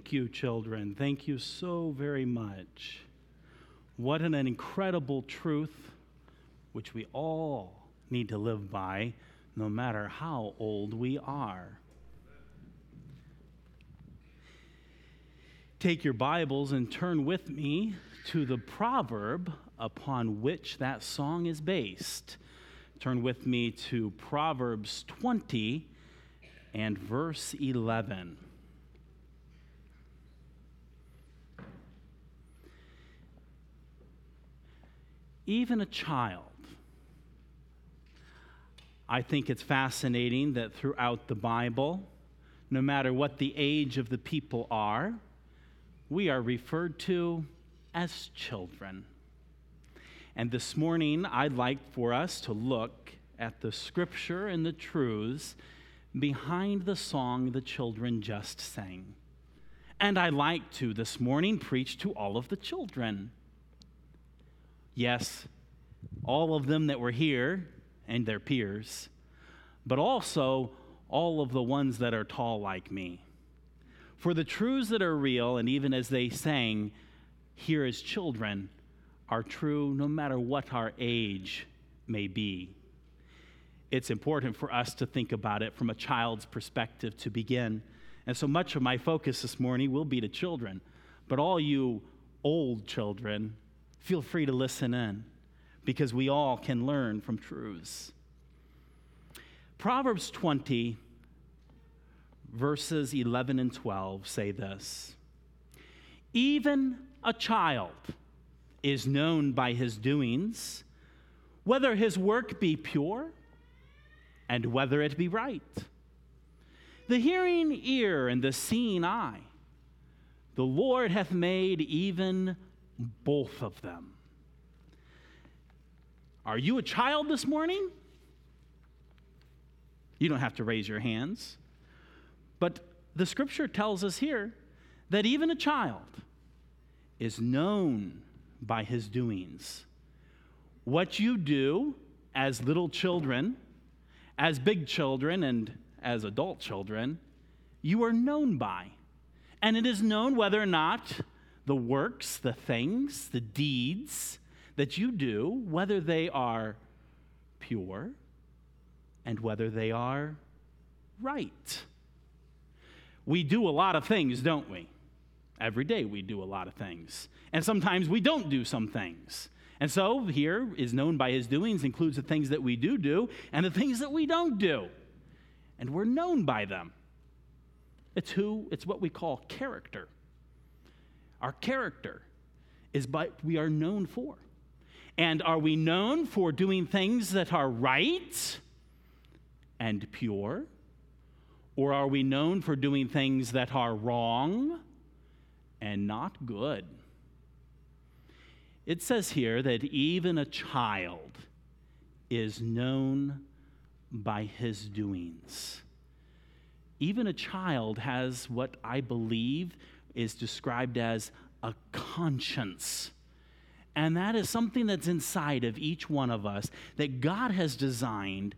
Thank you, children. Thank you so very much. What an incredible truth which we all need to live by, no matter how old we are. Take your Bibles and turn with me to the proverb upon which that song is based. Turn with me to Proverbs 20 and verse 11. Even a child. I think it's fascinating that throughout the Bible, no matter what the age of the people are, we are referred to as children. And this morning, I'd like for us to look at the scripture and the truths behind the song the children just sang. And I like to this morning preach to all of the children. Yes, all of them that were here and their peers, but also all of the ones that are tall like me. For the truths that are real, and even as they sang, here as children, are true no matter what our age may be it's important for us to think about it from a child's perspective to begin. And so much of my focus this morning will be to children. But all you old children, feel free to listen in because we all can learn from truths. Proverbs 20, verses 11 and 12 say this Even a child is known by his doings, whether his work be pure and whether it be right. The hearing ear and the seeing eye, the Lord hath made even both of them. Are you a child this morning? You don't have to raise your hands. But the scripture tells us here that even a child is known by his doings. What you do as little children as big children and as adult children, you are known by. And it is known whether or not the works, the things, the deeds that you do, whether they are pure and whether they are right. We do a lot of things, don't we? Every day we do a lot of things. And sometimes we don't do some things. And so here is known by his doings, includes the things that we do do and the things that we don't do. And we're known by them. It's who, it's what we call character. Our character is what we are known for. And are we known for doing things that are right and pure? Or are we known for doing things that are wrong and not good? It says here that even a child is known by his doings. Even a child has what I believe is described as a conscience. And that is something that's inside of each one of us that God has designed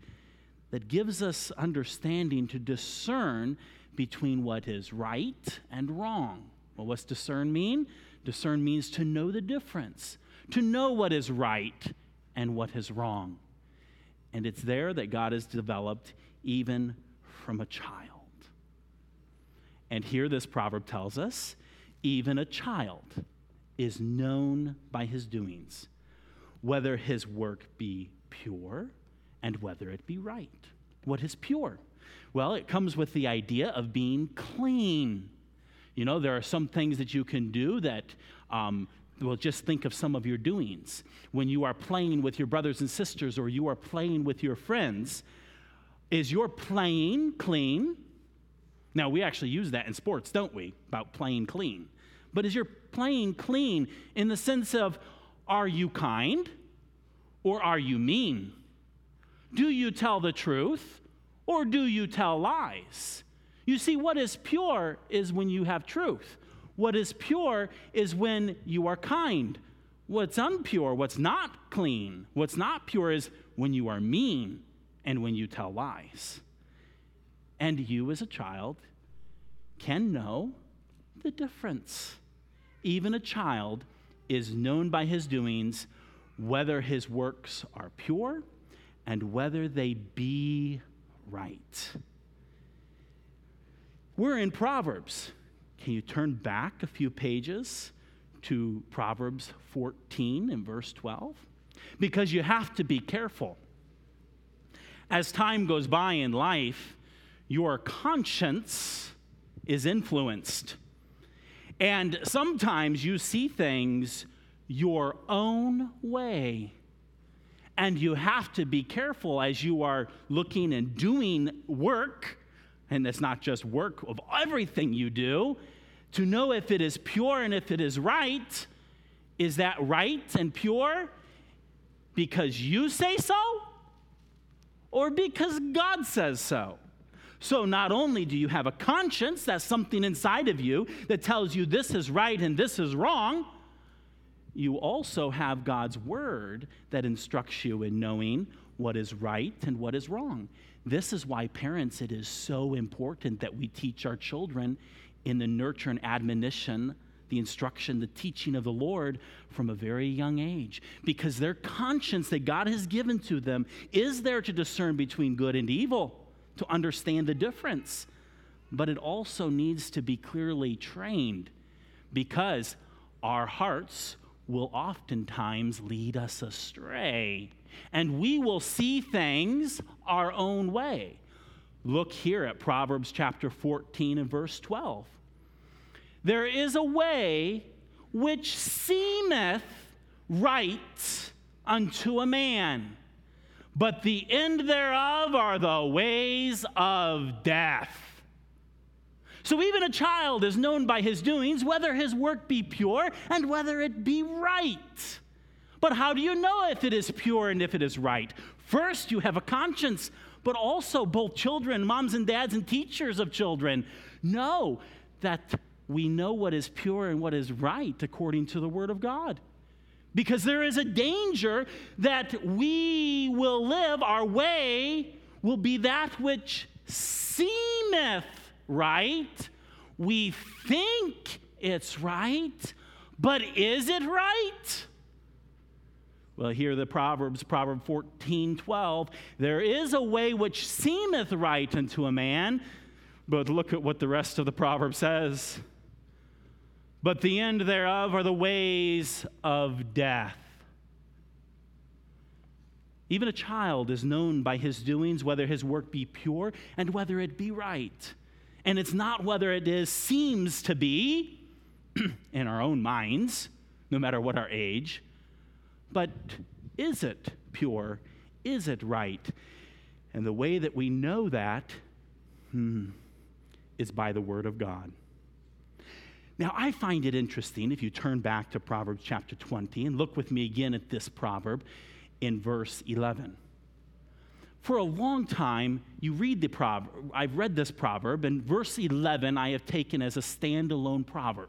that gives us understanding to discern between what is right and wrong. Well, what's discern mean? Discern means to know the difference, to know what is right and what is wrong. And it's there that God has developed even from a child. And here this proverb tells us even a child is known by his doings, whether his work be pure and whether it be right. What is pure? Well, it comes with the idea of being clean. You know, there are some things that you can do that, um, well, just think of some of your doings. When you are playing with your brothers and sisters or you are playing with your friends, is your playing clean? Now, we actually use that in sports, don't we? About playing clean. But is your playing clean in the sense of are you kind or are you mean? Do you tell the truth or do you tell lies? You see, what is pure is when you have truth. What is pure is when you are kind. What's unpure, what's not clean, what's not pure is when you are mean and when you tell lies. And you, as a child, can know the difference. Even a child is known by his doings, whether his works are pure and whether they be right. We're in Proverbs. Can you turn back a few pages to Proverbs 14 and verse 12? Because you have to be careful. As time goes by in life, your conscience is influenced. And sometimes you see things your own way. And you have to be careful as you are looking and doing work, and it's not just work of everything you do, to know if it is pure and if it is right. Is that right and pure because you say so or because God says so? So, not only do you have a conscience, that's something inside of you that tells you this is right and this is wrong, you also have God's word that instructs you in knowing what is right and what is wrong. This is why, parents, it is so important that we teach our children in the nurture and admonition, the instruction, the teaching of the Lord from a very young age. Because their conscience that God has given to them is there to discern between good and evil, to understand the difference. But it also needs to be clearly trained because our hearts will oftentimes lead us astray. And we will see things our own way. Look here at Proverbs chapter 14 and verse 12. There is a way which seemeth right unto a man, but the end thereof are the ways of death. So even a child is known by his doings, whether his work be pure and whether it be right. But how do you know if it is pure and if it is right? First, you have a conscience, but also both children, moms and dads, and teachers of children know that we know what is pure and what is right according to the Word of God. Because there is a danger that we will live, our way will be that which seemeth right. We think it's right, but is it right? Well, here the Proverbs, Proverb 14, 12. There is a way which seemeth right unto a man, but look at what the rest of the proverb says. But the end thereof are the ways of death. Even a child is known by his doings, whether his work be pure and whether it be right. And it's not whether it is seems to be in our own minds, no matter what our age, but is it pure? Is it right? And the way that we know that hmm, is by the Word of God. Now, I find it interesting if you turn back to Proverbs chapter 20 and look with me again at this proverb in verse 11 for a long time, you read the proverb. I've read this proverb, and verse 11 I have taken as a standalone proverb.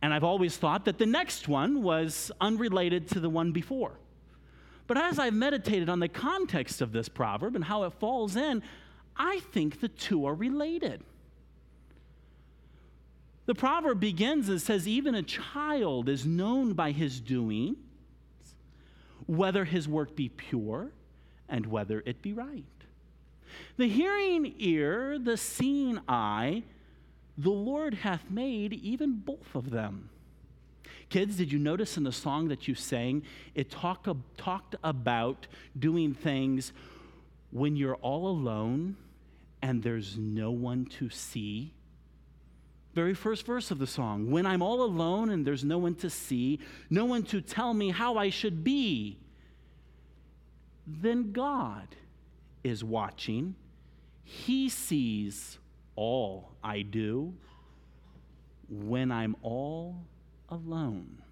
And I've always thought that the next one was unrelated to the one before. But as I've meditated on the context of this proverb and how it falls in, I think the two are related. The proverb begins and says, Even a child is known by his doings, whether his work be pure and whether it be right. The hearing ear, the seeing eye, the Lord hath made even both of them. Kids, did you notice in the song that you sang, it talk, talked about doing things when you're all alone and there's no one to see? Very first verse of the song. When I'm all alone and there's no one to see, no one to tell me how I should be then God is watching. He sees all I do when I'm all alone.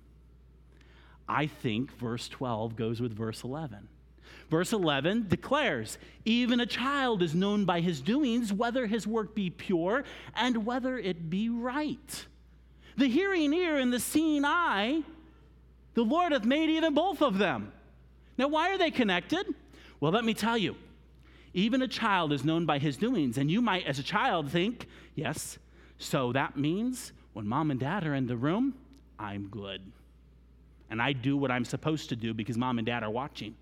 I think verse 12 goes with verse 11. Verse 11 declares, Even a child is known by his doings, whether his work be pure and whether it be right. The hearing ear and the seeing eye, the Lord hath made even both of them. Now, why are they connected? Well, let me tell you. Even a child is known by his doings, and you might, as a child, think, yes, So that means when mom and dad are in the room, I'm good. And I do what I'm supposed to do because mom and dad are watching.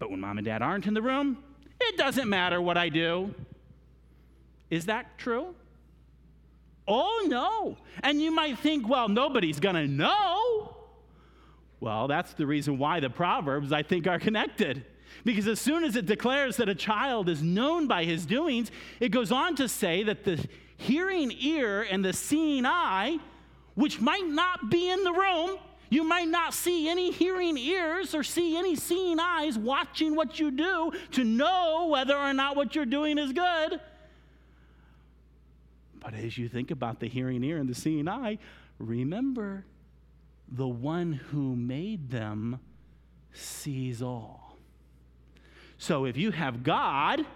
But when mom and dad aren't in the room, it doesn't matter what I do. Is that true? Oh, no. And you might think, well, nobody's going to know. Well, that's the reason why the Proverbs, I think, are connected. Because as soon as it declares that a child is known by his doings, it goes on to say that the hearing ear and the seeing eye, which might not be in the room, you might not see any hearing ears or see any seeing eyes watching what you do to know whether or not what you're doing is good. But as you think about the hearing ear and the seeing eye, remember the one who made them sees all. So if you have God,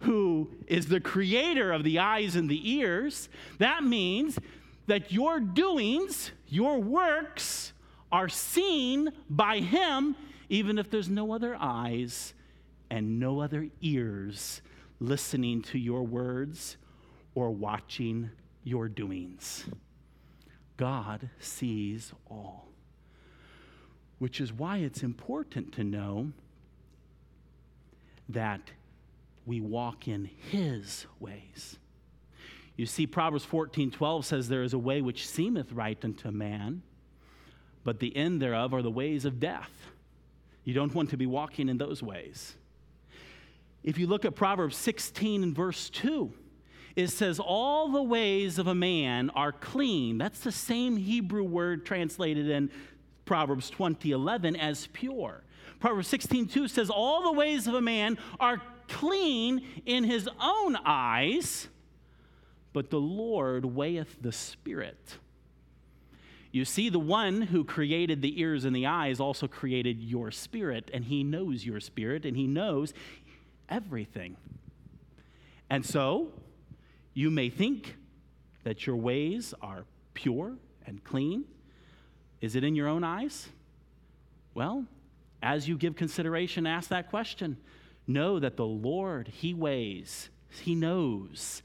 who is the creator of the eyes and the ears, that means that your doings, your works, are seen by Him, even if there's no other eyes and no other ears listening to your words or watching your doings. God sees all, which is why it's important to know that we walk in His ways. You see, Proverbs 14 12 says, There is a way which seemeth right unto man but the end thereof are the ways of death. You don't want to be walking in those ways. If you look at Proverbs 16 and verse 2, it says, All the ways of a man are clean. That's the same Hebrew word translated in Proverbs 20 11 as pure. Proverbs 16 2 says, All the ways of a man are clean in his own eyes, but the Lord weigheth the spirit. You see, the one who created the ears and the eyes also created your spirit, and he knows your spirit, and he knows everything. And so, you may think that your ways are pure and clean. Is it in your own eyes? Well, as you give consideration, ask that question. Know that the Lord, He weighs, He knows,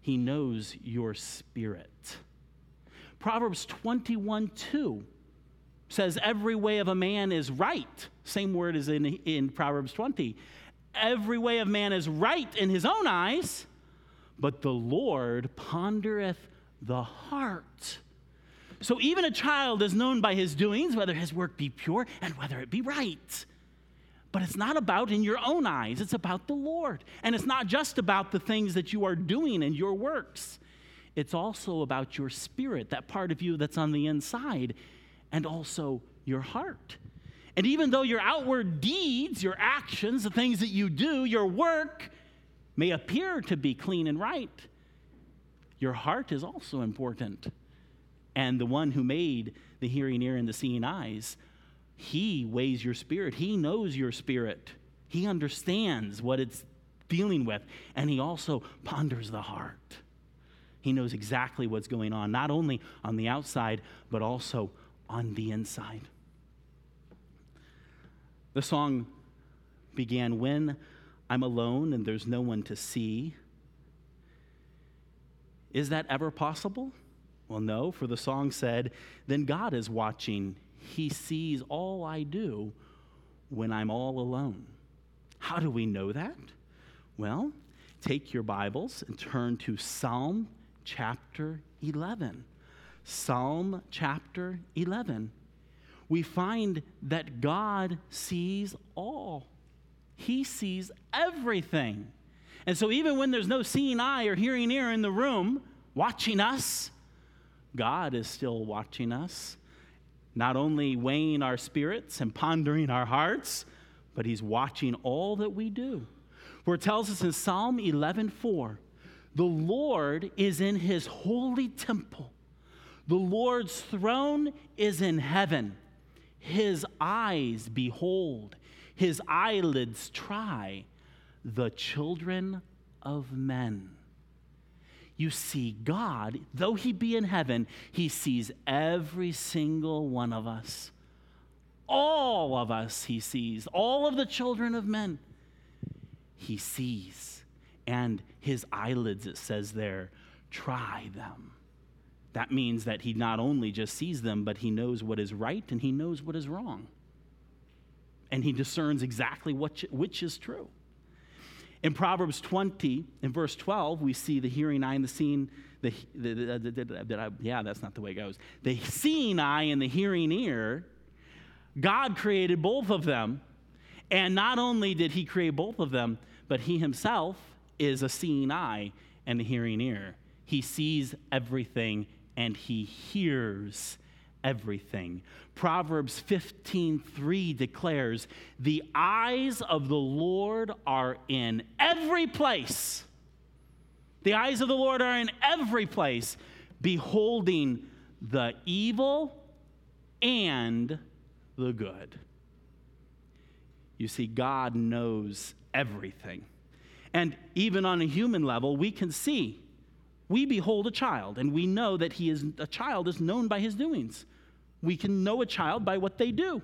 He knows your spirit. Proverbs 21 2 says, Every way of a man is right. Same word as in, in Proverbs 20. Every way of man is right in his own eyes, but the Lord pondereth the heart. So even a child is known by his doings, whether his work be pure and whether it be right. But it's not about in your own eyes, it's about the Lord. And it's not just about the things that you are doing and your works it's also about your spirit, that part of you that's on the inside, and also your heart. And even though your outward deeds, your actions, the things that you do, your work may appear to be clean and right, your heart is also important. And the one who made the hearing ear and the seeing eyes, he weighs your spirit. He knows your spirit. He understands what it's dealing with, and he also ponders the heart. He knows exactly what's going on, not only on the outside, but also on the inside. The song began When I'm alone and there's no one to see. Is that ever possible? Well, no, for the song said, Then God is watching. He sees all I do when I'm all alone. How do we know that? Well, take your Bibles and turn to Psalm chapter 11. Psalm chapter 11. We find that God sees all, He sees everything. And so, even when there's no seeing eye or hearing ear in the room watching us, God is still watching us, not only weighing our spirits and pondering our hearts, but He's watching all that we do. For it tells us in Psalm 11 4, the Lord is in his holy temple. The Lord's throne is in heaven. His eyes behold, his eyelids try the children of men. You see, God, though he be in heaven, he sees every single one of us. All of us, he sees. All of the children of men, he sees and his eyelids, it says there, try them. That means that he not only just sees them, but he knows what is right and he knows what is wrong. And he discerns exactly which is true. In Proverbs 20, in verse 12, we see the hearing eye and the seeing. The, the, the, yeah, that's not the way it goes. The seeing eye and the hearing ear, God created both of them. And not only did he create both of them, but he himself is a seeing eye and a hearing ear. He sees everything and he hears everything. Proverbs 15:3 declares, "The eyes of the Lord are in every place." The eyes of the Lord are in every place, beholding the evil and the good. You see, God knows everything. And even on a human level, we can see we behold a child and we know that he is a child is known by his doings. We can know a child by what they do.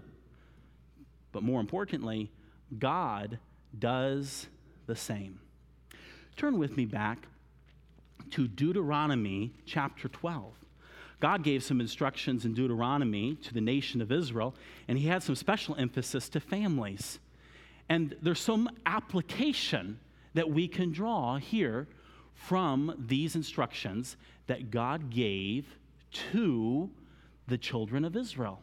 But more importantly, God does the same. Turn with me back to Deuteronomy chapter 12. God gave some instructions in Deuteronomy to the nation of Israel, and he had some special emphasis to families. And there's some application that we can draw here from these instructions that God gave to the children of Israel.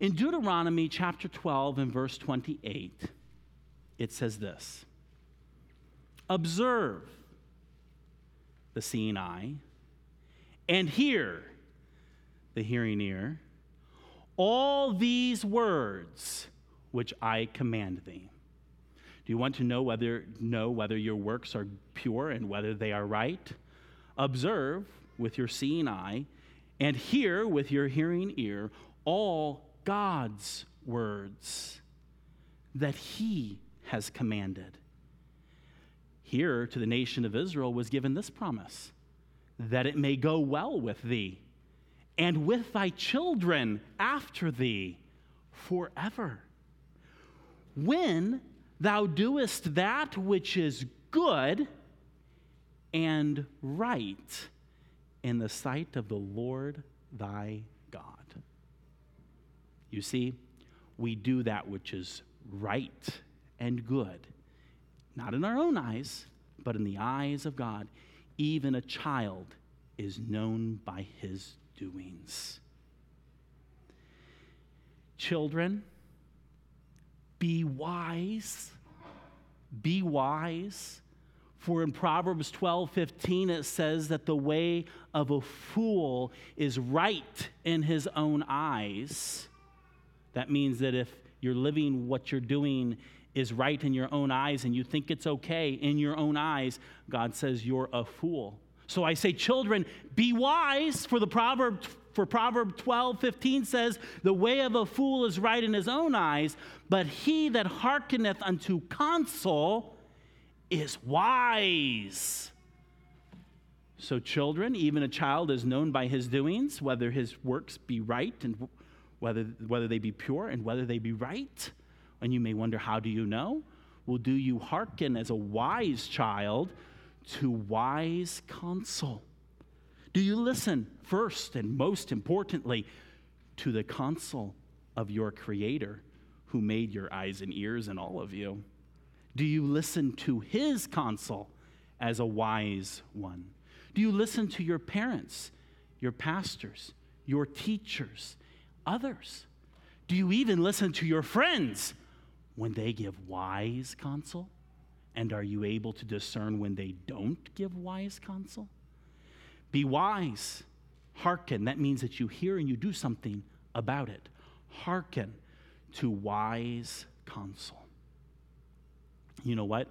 In Deuteronomy chapter 12 and verse 28, it says this Observe the seeing eye, and hear the hearing ear, all these words which I command thee. Do you want to know whether, know whether your works are pure and whether they are right? Observe with your seeing eye and hear with your hearing ear all God's words that He has commanded. Here to the nation of Israel was given this promise that it may go well with thee and with thy children after thee forever. When thou doest that which is good and right in the sight of the Lord thy God. You see, we do that which is right and good, not in our own eyes, but in the eyes of God. Even a child is known by his doings. Children, be wise. Be wise. For in Proverbs 12 15, it says that the way of a fool is right in his own eyes. That means that if you're living what you're doing is right in your own eyes and you think it's okay in your own eyes, God says you're a fool. So I say, children, be wise, for the proverb for Proverb 12, 15 says, The way of a fool is right in his own eyes, but he that hearkeneth unto counsel is wise. So, children, even a child is known by his doings, whether his works be right and whether, whether they be pure and whether they be right. And you may wonder, how do you know? Well, do you hearken as a wise child to wise counsel? Do you listen first and most importantly to the counsel of your Creator who made your eyes and ears and all of you? Do you listen to His counsel as a wise one? Do you listen to your parents, your pastors, your teachers, others? Do you even listen to your friends when they give wise counsel? And are you able to discern when they don't give wise counsel? Be wise. Hearken. That means that you hear and you do something about it. Hearken to wise counsel. You know what?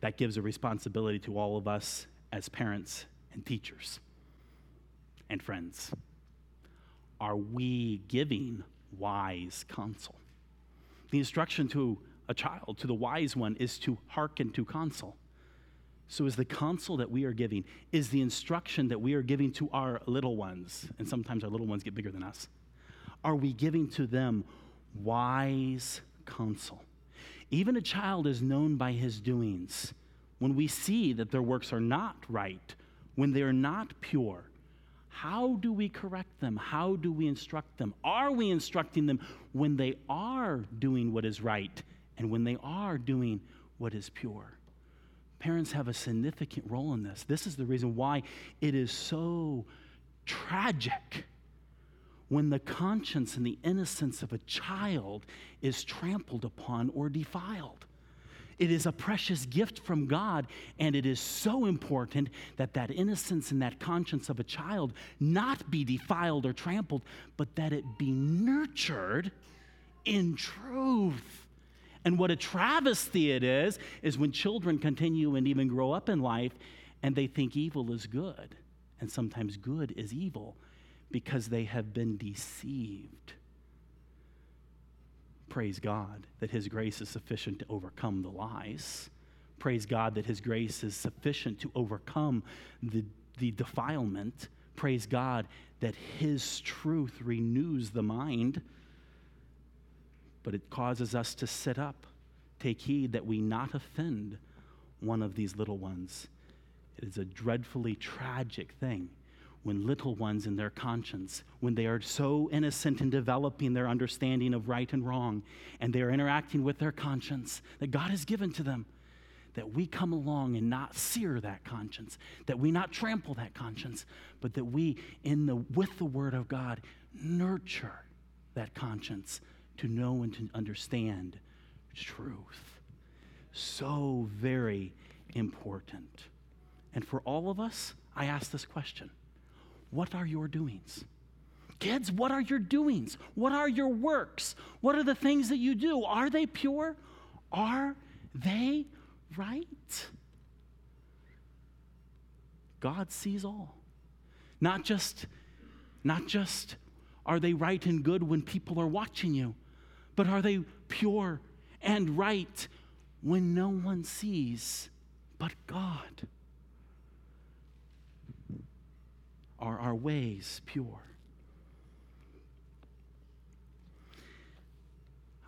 That gives a responsibility to all of us as parents and teachers and friends. Are we giving wise counsel? The instruction to a child, to the wise one, is to hearken to counsel. So, is the counsel that we are giving, is the instruction that we are giving to our little ones, and sometimes our little ones get bigger than us, are we giving to them wise counsel? Even a child is known by his doings. when we see that their works are not right, when they're not pure, how do we correct them? How do we instruct them? Are we instructing them when they are doing what is right and when they are doing what is pure? Parents have a significant role in this. This is the reason why it is so tragic when the conscience and the innocence of a child is trampled upon or defiled. It is a precious gift from God, and it is so important that that innocence and that conscience of a child not be defiled or trampled, but that it be nurtured in truth. And what a travesty it is, is when children continue and even grow up in life and they think evil is good, and sometimes good is evil because they have been deceived. Praise God that His grace is sufficient to overcome the lies. Praise God that His grace is sufficient to overcome the, the defilement. Praise God that His truth renews the mind. But it causes us to sit up, take heed that we not offend one of these little ones. It is a dreadfully tragic thing when little ones in their conscience, when they are so innocent in developing their understanding of right and wrong, and they are interacting with their conscience that God has given to them, that we come along and not sear that conscience, that we not trample that conscience, but that we, in the, with the Word of God, nurture that conscience to know and to understand truth. So very important. And for all of us, I ask this question what are your doings? Kids, what are your doings? What are your works? What are the things that you do? Are they pure? Are they right? God sees all. Not just not just are they right and good when people are watching you, but are they pure and right when no one sees but God? Are our ways pure?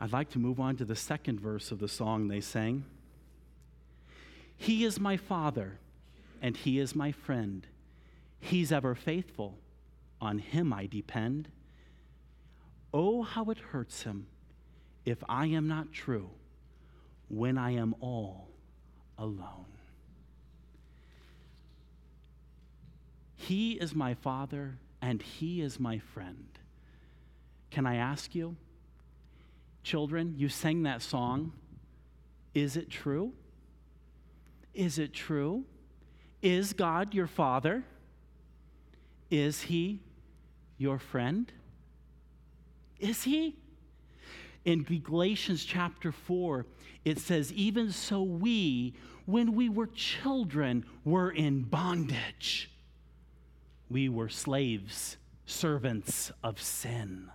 I'd like to move on to the second verse of the song they sang. He is my father, and he is my friend. He's ever faithful. On him I depend. Oh, how it hurts him if I am not true when I am all alone. He is my Father and He is my friend. Can I ask you, children, you sang that song. Is it true? Is it true? Is God your Father? Is He your friend? Is He? In Galatians chapter 4, it says, Even so, we, when we were children, were in bondage we were slaves, servants of sin.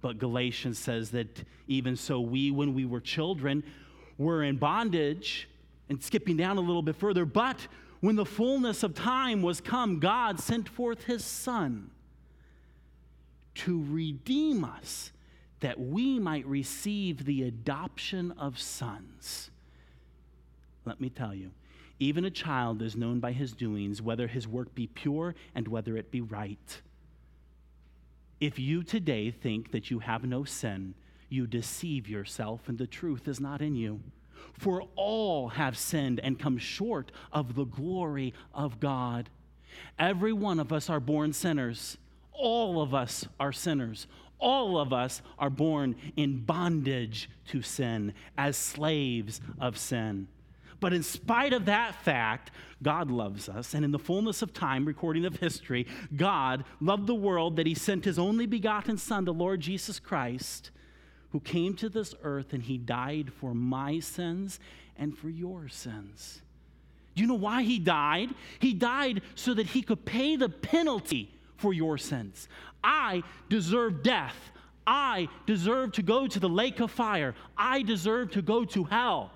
But Galatians says that even so, we, when we were children, were in bondage. And skipping down a little bit further, but when the fullness of time was come, God sent forth his Son to redeem us that we might receive the adoption of sons. Let me tell you, even a child is known by his doings, whether his work be pure and whether it be right. If you today think that you have no sin, you deceive yourself and the truth is not in you. For all have sinned and come short of the glory of God. Every one of us are born sinners. All of us are sinners. All of us are born in bondage to sin, as slaves of sin. But in spite of that fact, God loves us. And in the fullness of time, recording of history, God loved the world that He sent His only begotten Son, the Lord Jesus Christ, who came to this earth and He died for my sins and for your sins. Do you know why He died? He died so that He could pay the penalty for your sins. I deserve death. I deserve to go to the lake of fire. I deserve to go to hell.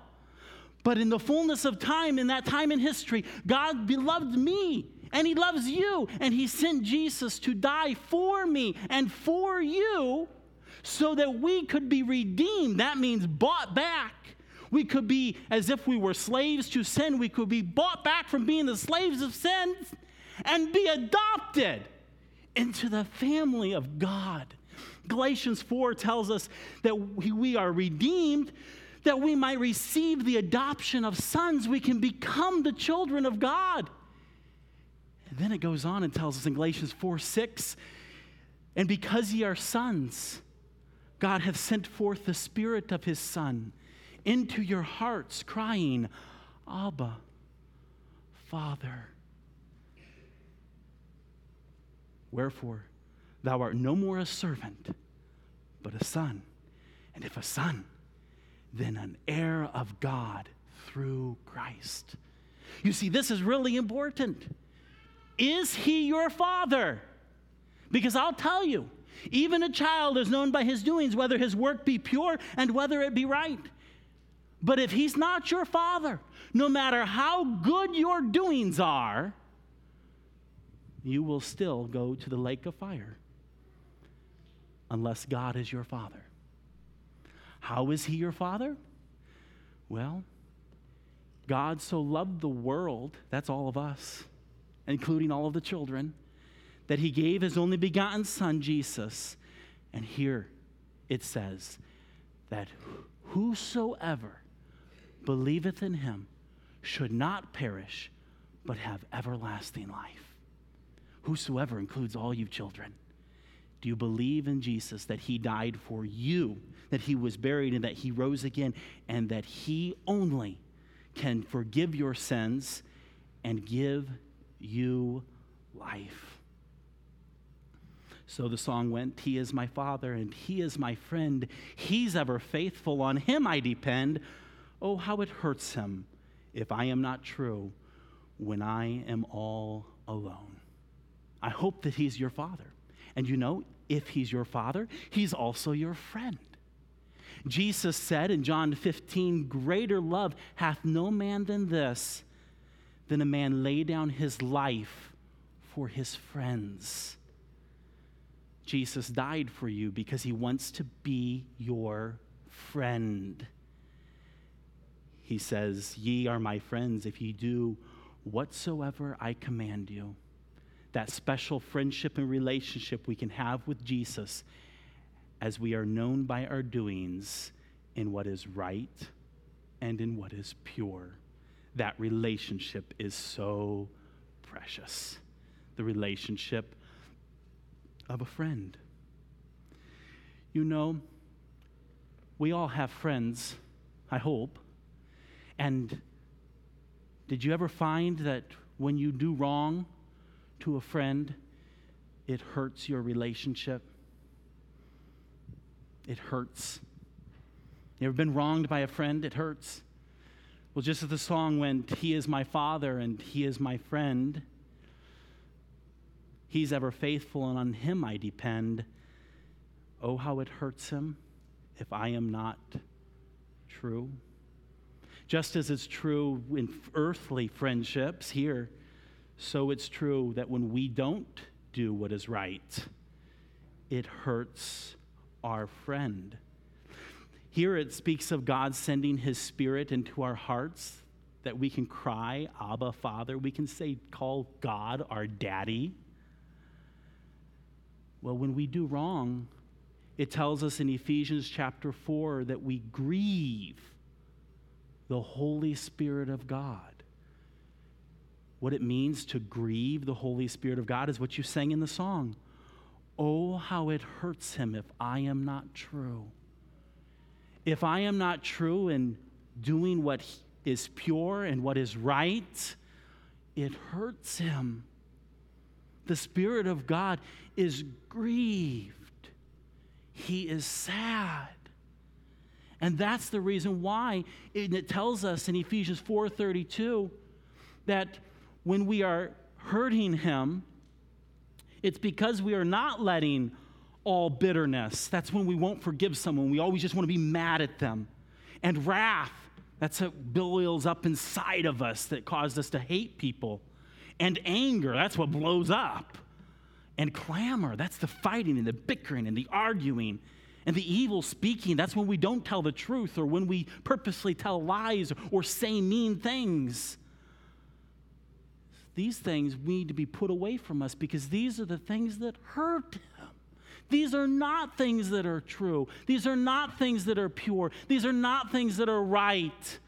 But in the fullness of time, in that time in history, God beloved me and He loves you. And He sent Jesus to die for me and for you so that we could be redeemed. That means bought back. We could be as if we were slaves to sin. We could be bought back from being the slaves of sin and be adopted into the family of God. Galatians 4 tells us that we are redeemed, that we might receive the adoption of sons. We can become the children of God. And then it goes on and tells us in Galatians 4 6, and because ye are sons, God hath sent forth the Spirit of his Son into your hearts, crying, Abba, Father. Wherefore, thou art no more a servant, but a son. And if a son, then an heir of God through Christ. You see, this is really important. Is he your father? Because I'll tell you, even a child is known by his doings, whether his work be pure and whether it be right. But if he's not your father, no matter how good your doings are, you will still go to the lake of fire unless God is your father. How is he your father? Well, God so loved the world, that's all of us, including all of the children, that he gave his only begotten Son, Jesus. And here it says that whosoever believeth in him should not perish, but have everlasting life. Whosoever includes all you children. Do you believe in Jesus that he died for you, that he was buried, and that he rose again, and that he only can forgive your sins and give you life? So the song went, He is my Father, and He is my friend. He's ever faithful, on Him I depend. Oh, how it hurts Him if I am not true when I am all alone. I hope that He's your Father. And you know, if he's your father, he's also your friend. Jesus said in John 15, Greater love hath no man than this, than a man lay down his life for his friends. Jesus died for you because he wants to be your friend. He says, Ye are my friends if ye do whatsoever I command you that special friendship and relationship we can have with Jesus as we are known by our doings in what is right and in what is pure. That relationship is so precious. The relationship of a friend. You know, we all have friends, I hope. And did you ever find that when you do wrong, to a friend, it hurts your relationship. It hurts. You ever been wronged by a friend? It hurts. Well, just as the song went, He is my Father and He is my friend. He's ever faithful, and on Him I depend. Oh, how it hurts Him if I am not true. Just as it's true in earthly friendships here, so it's true that when we don't do what is right, it hurts our friend. Here it speaks of God sending his spirit into our hearts that we can cry, Abba, Father. We can say, call God our daddy. Well, when we do wrong, it tells us in Ephesians chapter 4 that we grieve the Holy Spirit of God what it means to grieve the Holy Spirit of God is what you sang in the song. Oh, how it hurts him if I am not true. If I am not true in doing what is pure and what is right, it hurts him. The Spirit of God is grieved, he is sad. And that's the reason why it tells us in Ephesians 4:32 that when we are hurting him, it's because we are not letting all bitterness. That's when we won't forgive someone. We always just want to be mad at them. And wrath, that's what boils up inside of us that caused us to hate people. And anger, that's what blows up. And clamor, that's the fighting and the bickering and the arguing. And the evil speaking, that's when we don't tell the truth or when we purposely tell lies or say mean things. These things need to be put away from us because these are the things that hurt him. These are not things that are true. These are not things that are pure. These are not things that are right.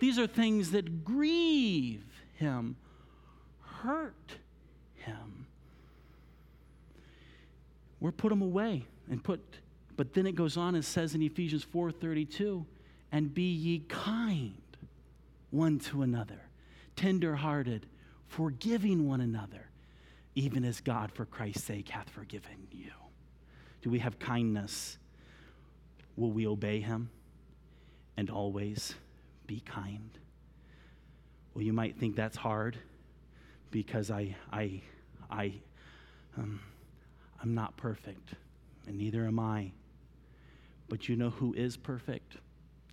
These are things that grieve him, hurt him. We're put them away and put but then it goes on and says in Ephesians 4:32, and be ye kind one to another, tender-hearted, forgiving one another, even as God for Christ's sake hath forgiven you. Do we have kindness? Will we obey him and always be kind? Well, you might think that's hard because I, I, I, um, I'm not perfect, and neither am I. But you know who is perfect?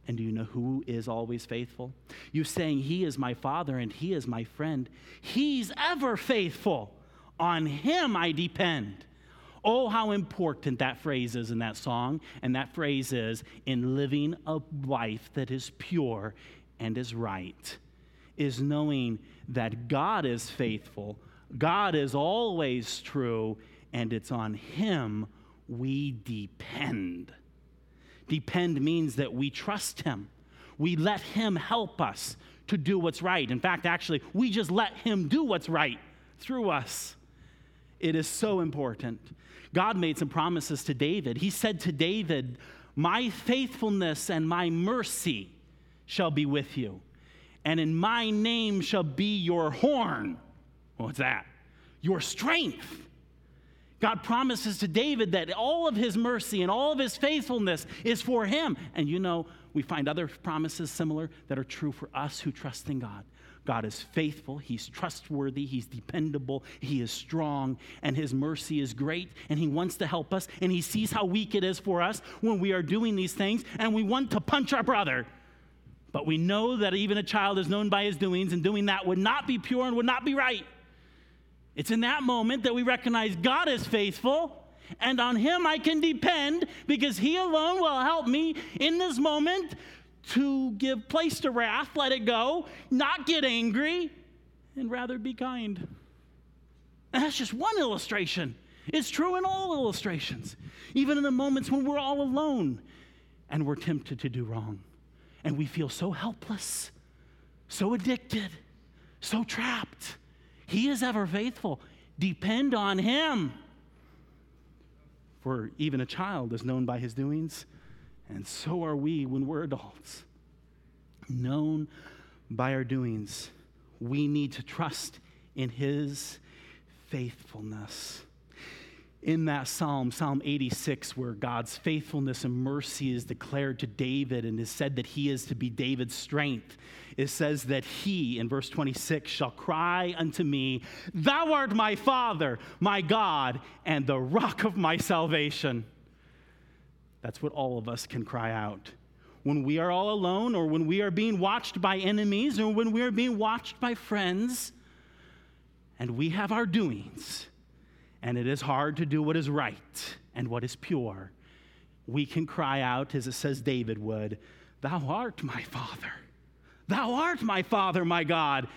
And do you know who is always faithful? You saying, He is my Father and He is my friend. He's ever faithful. On Him I depend. Oh, how important that phrase is in that song. And that phrase is in living a life that is pure and is right, is knowing that God is faithful, God is always true, and it's on Him we depend. Depend means that we trust Him. We let Him help us to do what's right. In fact, actually, we just let Him do what's right through us. It is so important. God made some promises to David. He said to David, My faithfulness and my mercy shall be with you, and in my name shall be your horn. What's that? Your strength. God promises to David that all of his mercy and all of his faithfulness is for him. And you know, we find other promises similar that are true for us who trust in God. God is faithful, He's trustworthy, He's dependable, He is strong, and His mercy is great, and He wants to help us, and He sees how weak it is for us when we are doing these things, and we want to punch our brother. But we know that even a child is known by his doings, and doing that would not be pure and would not be right. It's in that moment that we recognize God is faithful, and on Him I can depend because He alone will help me in this moment to give place to wrath, let it go, not get angry, and rather be kind. And that's just one illustration. It's true in all illustrations, even in the moments when we're all alone and we're tempted to do wrong. And we feel so helpless, so addicted, so trapped. He is ever faithful. Depend on Him. For even a child is known by his doings, and so are we when we're adults. Known by our doings, we need to trust in His faithfulness in that psalm, Psalm 86, where God's faithfulness and mercy is declared to David and is said that he is to be David's strength, it says that he, in verse 26, shall cry unto me, Thou art my Father, my God, and the rock of my salvation. That's what all of us can cry out. When we are all alone, or when we are being watched by enemies, or when we are being watched by friends, and we have our doings and it is hard to do what is right and what is pure, we can cry out, as it says David would, Thou art my Father. Thou art my Father, my God.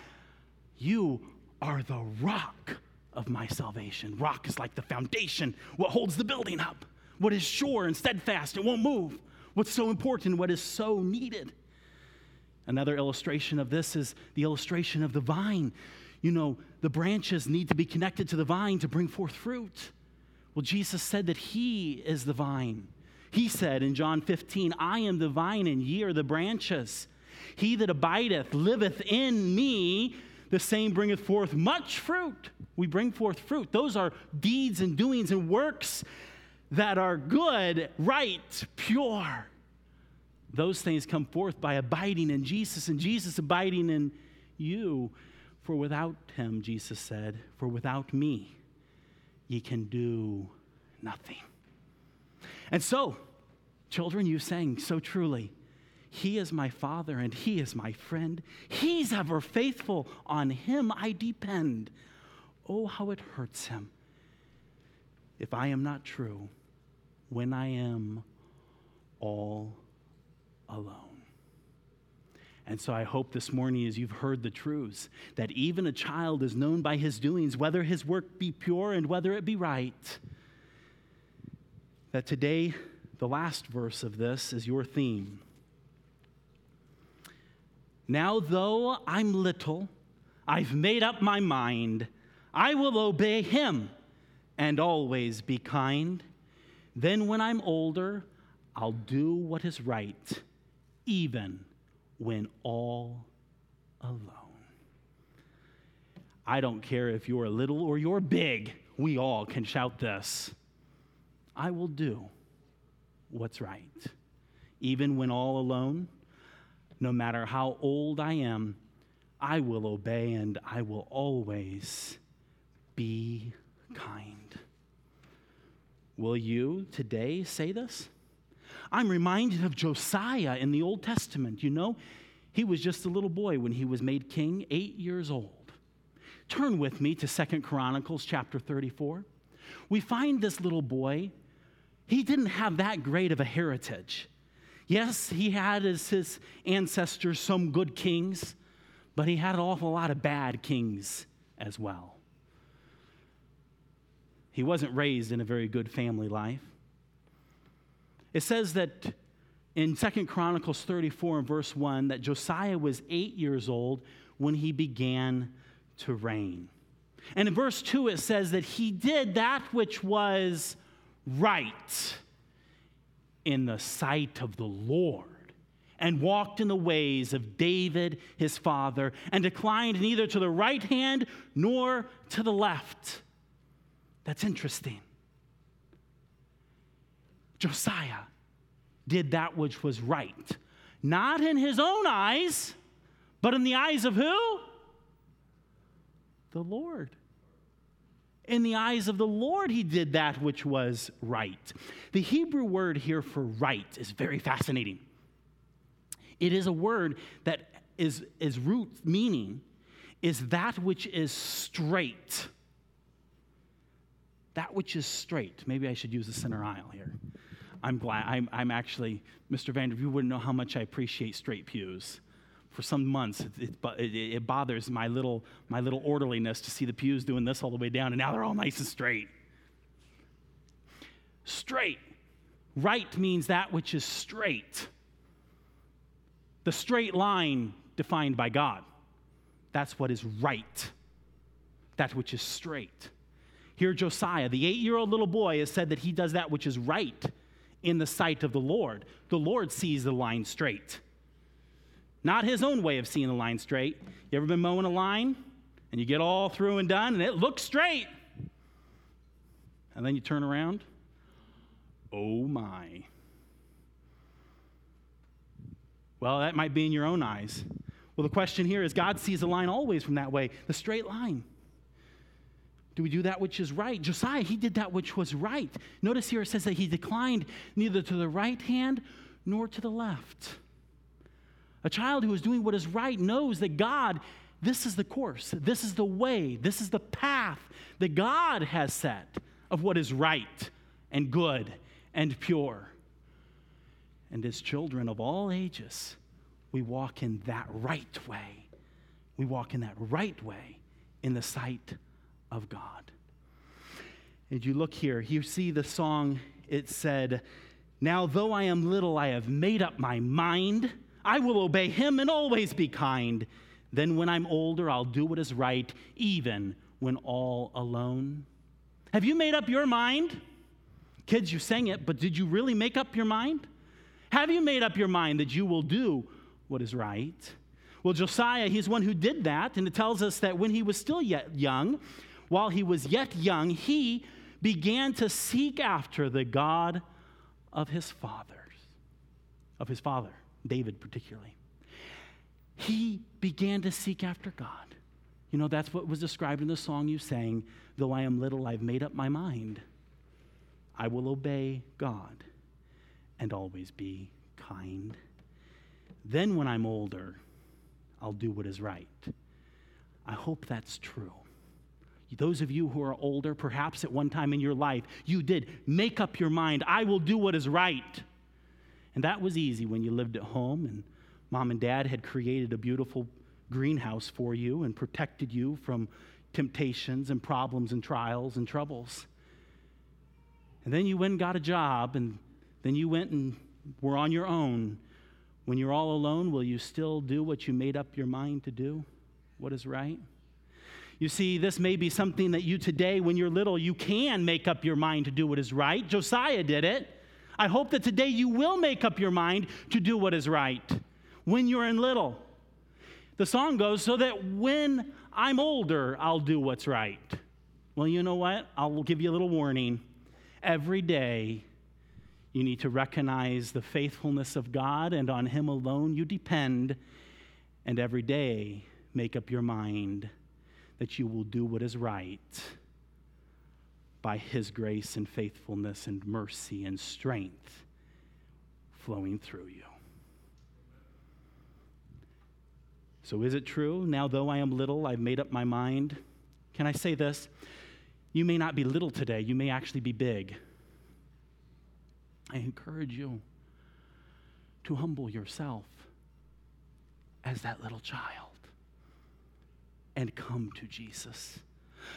You are the rock of my salvation. Rock is like the foundation, what holds the building up, what is sure and steadfast, it won't move. What's so important, what is so needed. Another illustration of this is the illustration of the vine you know, the branches need to be connected to the vine to bring forth fruit. Well, Jesus said that He is the vine. He said in John 15, I am the vine and ye are the branches. He that abideth liveth in me, the same bringeth forth much fruit. We bring forth fruit. Those are deeds and doings and works that are good, right, pure. Those things come forth by abiding in Jesus and Jesus abiding in you. For without him, Jesus said, for without me, ye can do nothing. And so, children, you sang so truly, He is my Father and He is my friend. He's ever faithful. On Him I depend. Oh, how it hurts Him if I am not true when I am all alone. And so I hope this morning, as you've heard the truths, that even a child is known by his doings, whether his work be pure and whether it be right. That today, the last verse of this is your theme. Now, though I'm little, I've made up my mind. I will obey him and always be kind. Then, when I'm older, I'll do what is right, even when all alone. I don't care if you're little or you're big, we all can shout this I will do what's right. Even when all alone, no matter how old I am, I will obey and I will always be kind. Will you today say this? I'm reminded of Josiah in the Old Testament. You know, he was just a little boy when he was made king, eight years old. Turn with me to Second Chronicles chapter 34. We find this little boy, he didn't have that great of a heritage. Yes, he had as his ancestors some good kings, but he had an awful lot of bad kings as well. He wasn't raised in a very good family life. It says that in Second Chronicles 34 and verse 1 that Josiah was eight years old when he began to reign. And in verse 2, it says that he did that which was right in the sight of the Lord and walked in the ways of David his father and declined neither to the right hand nor to the left. That's interesting. Josiah did that which was right, not in his own eyes, but in the eyes of who? The Lord. In the eyes of the Lord, he did that which was right. The Hebrew word here for right is very fascinating. It is a word that is, is root meaning is that which is straight. That which is straight. Maybe I should use the center aisle here. I'm glad. I'm, I'm actually, Mr. Vander, you wouldn't know how much I appreciate straight pews. For some months, it, it, it, bothers my little, my little orderliness to see the pews doing this all the way down, and now they're all nice and straight. Straight. Right means that which is straight. The straight line defined by God. That's what is right. That which is straight. Here, Josiah, the eight year old little boy, has said that he does that which is right in the sight of the Lord. The Lord sees the line straight, not his own way of seeing the line straight. You ever been mowing a line and you get all through and done and it looks straight? And then you turn around? Oh my. Well, that might be in your own eyes. Well, the question here is God sees the line always from that way, the straight line. Do we do that which is right? Josiah, he did that which was right. Notice here it says that he declined neither to the right hand nor to the left. A child who is doing what is right knows that God, this is the course, this is the way, this is the path that God has set of what is right and good and pure. And as children of all ages, we walk in that right way. We walk in that right way in the sight of God. And you look here, you see the song, it said, Now though I am little, I have made up my mind. I will obey him and always be kind. Then when I'm older, I'll do what is right, even when all alone. Have you made up your mind? Kids, you sang it, but did you really make up your mind? Have you made up your mind that you will do what is right? Well, Josiah, he's one who did that, and it tells us that when he was still yet young, while he was yet young, he began to seek after the God of his fathers, of his father, David particularly. He began to seek after God. You know, that's what was described in the song you sang, Though I am little, I've made up my mind. I will obey God and always be kind. Then, when I'm older, I'll do what is right. I hope that's true. those of you who are older, perhaps at one time in your life, you did make up your mind, I will do what is right. And that was easy when you lived at home and mom and dad had created a beautiful greenhouse for you and protected you from temptations and problems and trials and troubles. And then you went and got a job, and then you went and were on your own. When you're all alone, will you still do what you made up your mind to do? What is right? You see, this may be something that you today, when you're little, you can make up your mind to do what is right. Josiah did it. I hope that today you will make up your mind to do what is right when you're in little. The song goes, so that when I'm older, I'll do what's right. Well, you know what? I'll give you a little warning. Every day, you need to recognize the faithfulness of God, and on Him alone you depend. And every day, make up your mind that you will do what is right by His grace and faithfulness and mercy and strength flowing through you. So, is it true? Now, though I am little, I've made up my mind. Can I say this? You may not be little today, you may actually be big. I encourage you to humble yourself as that little child and come to Jesus.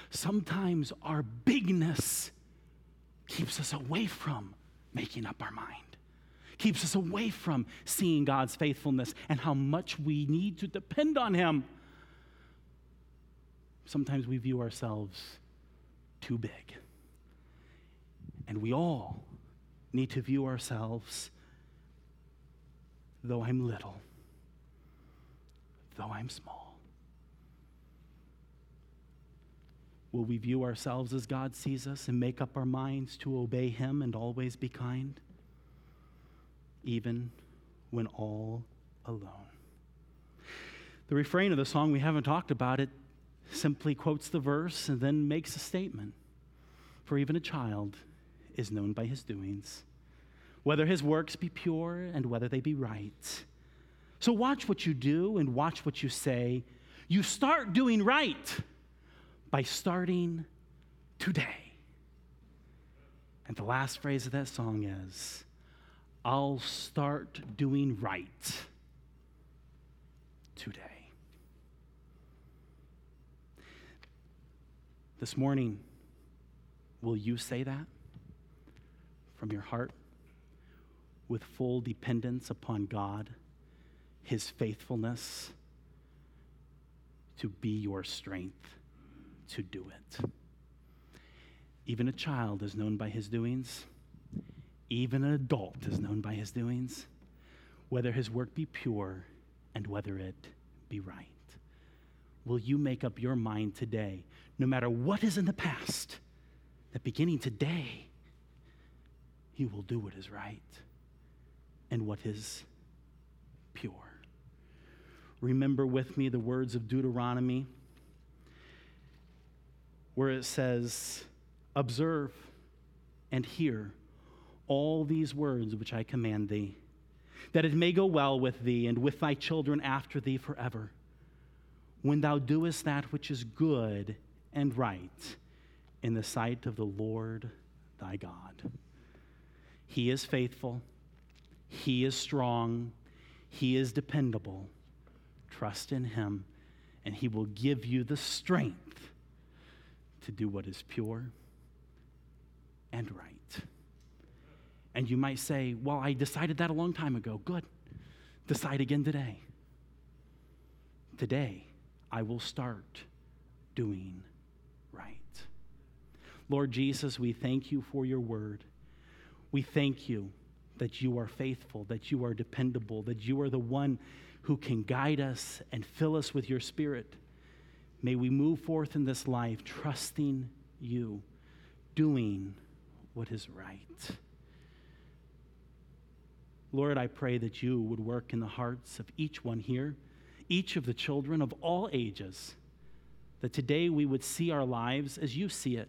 Sometimes our bigness keeps us away from making up our mind, keeps us away from seeing God's faithfulness and how much we need to depend on Him. Sometimes we view ourselves too big. And we all need to view ourselves, though I'm little, though I'm small. Will we view ourselves as God sees us and make up our minds to obey Him and always be kind, even when all alone? The refrain of the song, we haven't talked about it, simply quotes the verse and then makes a statement. For even a child is known by his doings, whether his works be pure and whether they be right. So watch what you do and watch what you say. You start doing right by starting today. And the last phrase of that song is I'll start doing right today. This morning, will you say that from your heart with full dependence upon God, His faithfulness to be your strength? To do it. Even a child is known by his doings. Even an adult is known by his doings, whether his work be pure and whether it be right. Will you make up your mind today, no matter what is in the past, that beginning today, he will do what is right and what is pure? Remember with me the words of Deuteronomy where it says, Observe and hear all these words which I command thee, that it may go well with thee and with thy children after thee forever, when thou doest that which is good and right in the sight of the Lord thy God. He is faithful, He is strong, He is dependable. Trust in Him, and He will give you the strength to do what is pure and right. And you might say, Well, I decided that a long time ago. Good. Decide again today. Today, I will start doing right. Lord Jesus, we thank you for your word. We thank you that you are faithful, that you are dependable, that you are the one who can guide us and fill us with your spirit. May we move forth in this life trusting you, doing what is right. Lord, I pray that you would work in the hearts of each one here, each of the children of all ages, that today we would see our lives as you see it,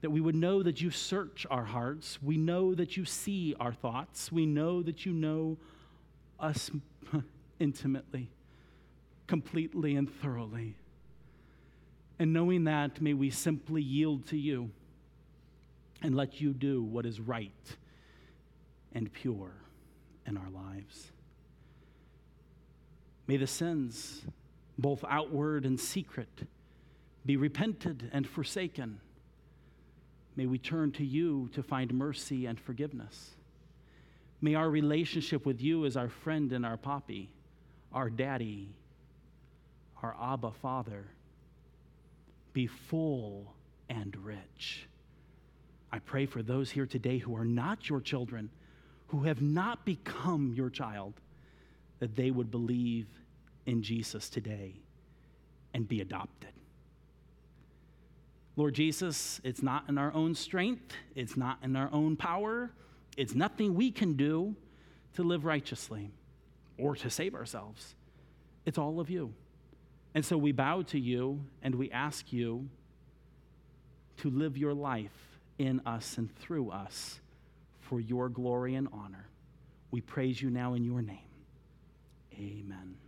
that we would know that you search our hearts, we know that you see our thoughts, we know that you know us intimately, completely, and thoroughly. And knowing that, may we simply yield to you and let you do what is right and pure in our lives. May the sins, both outward and secret, be repented and forsaken. May we turn to you to find mercy and forgiveness. May our relationship with you as our friend and our poppy, our daddy, our Abba Father, be full and rich. I pray for those here today who are not your children, who have not become your child, that they would believe in Jesus today and be adopted. Lord Jesus, it's not in our own strength, it's not in our own power, it's nothing we can do to live righteously or to save ourselves. It's all of you. And so we bow to you and we ask you to live your life in us and through us for your glory and honor. We praise you now in your name. Amen.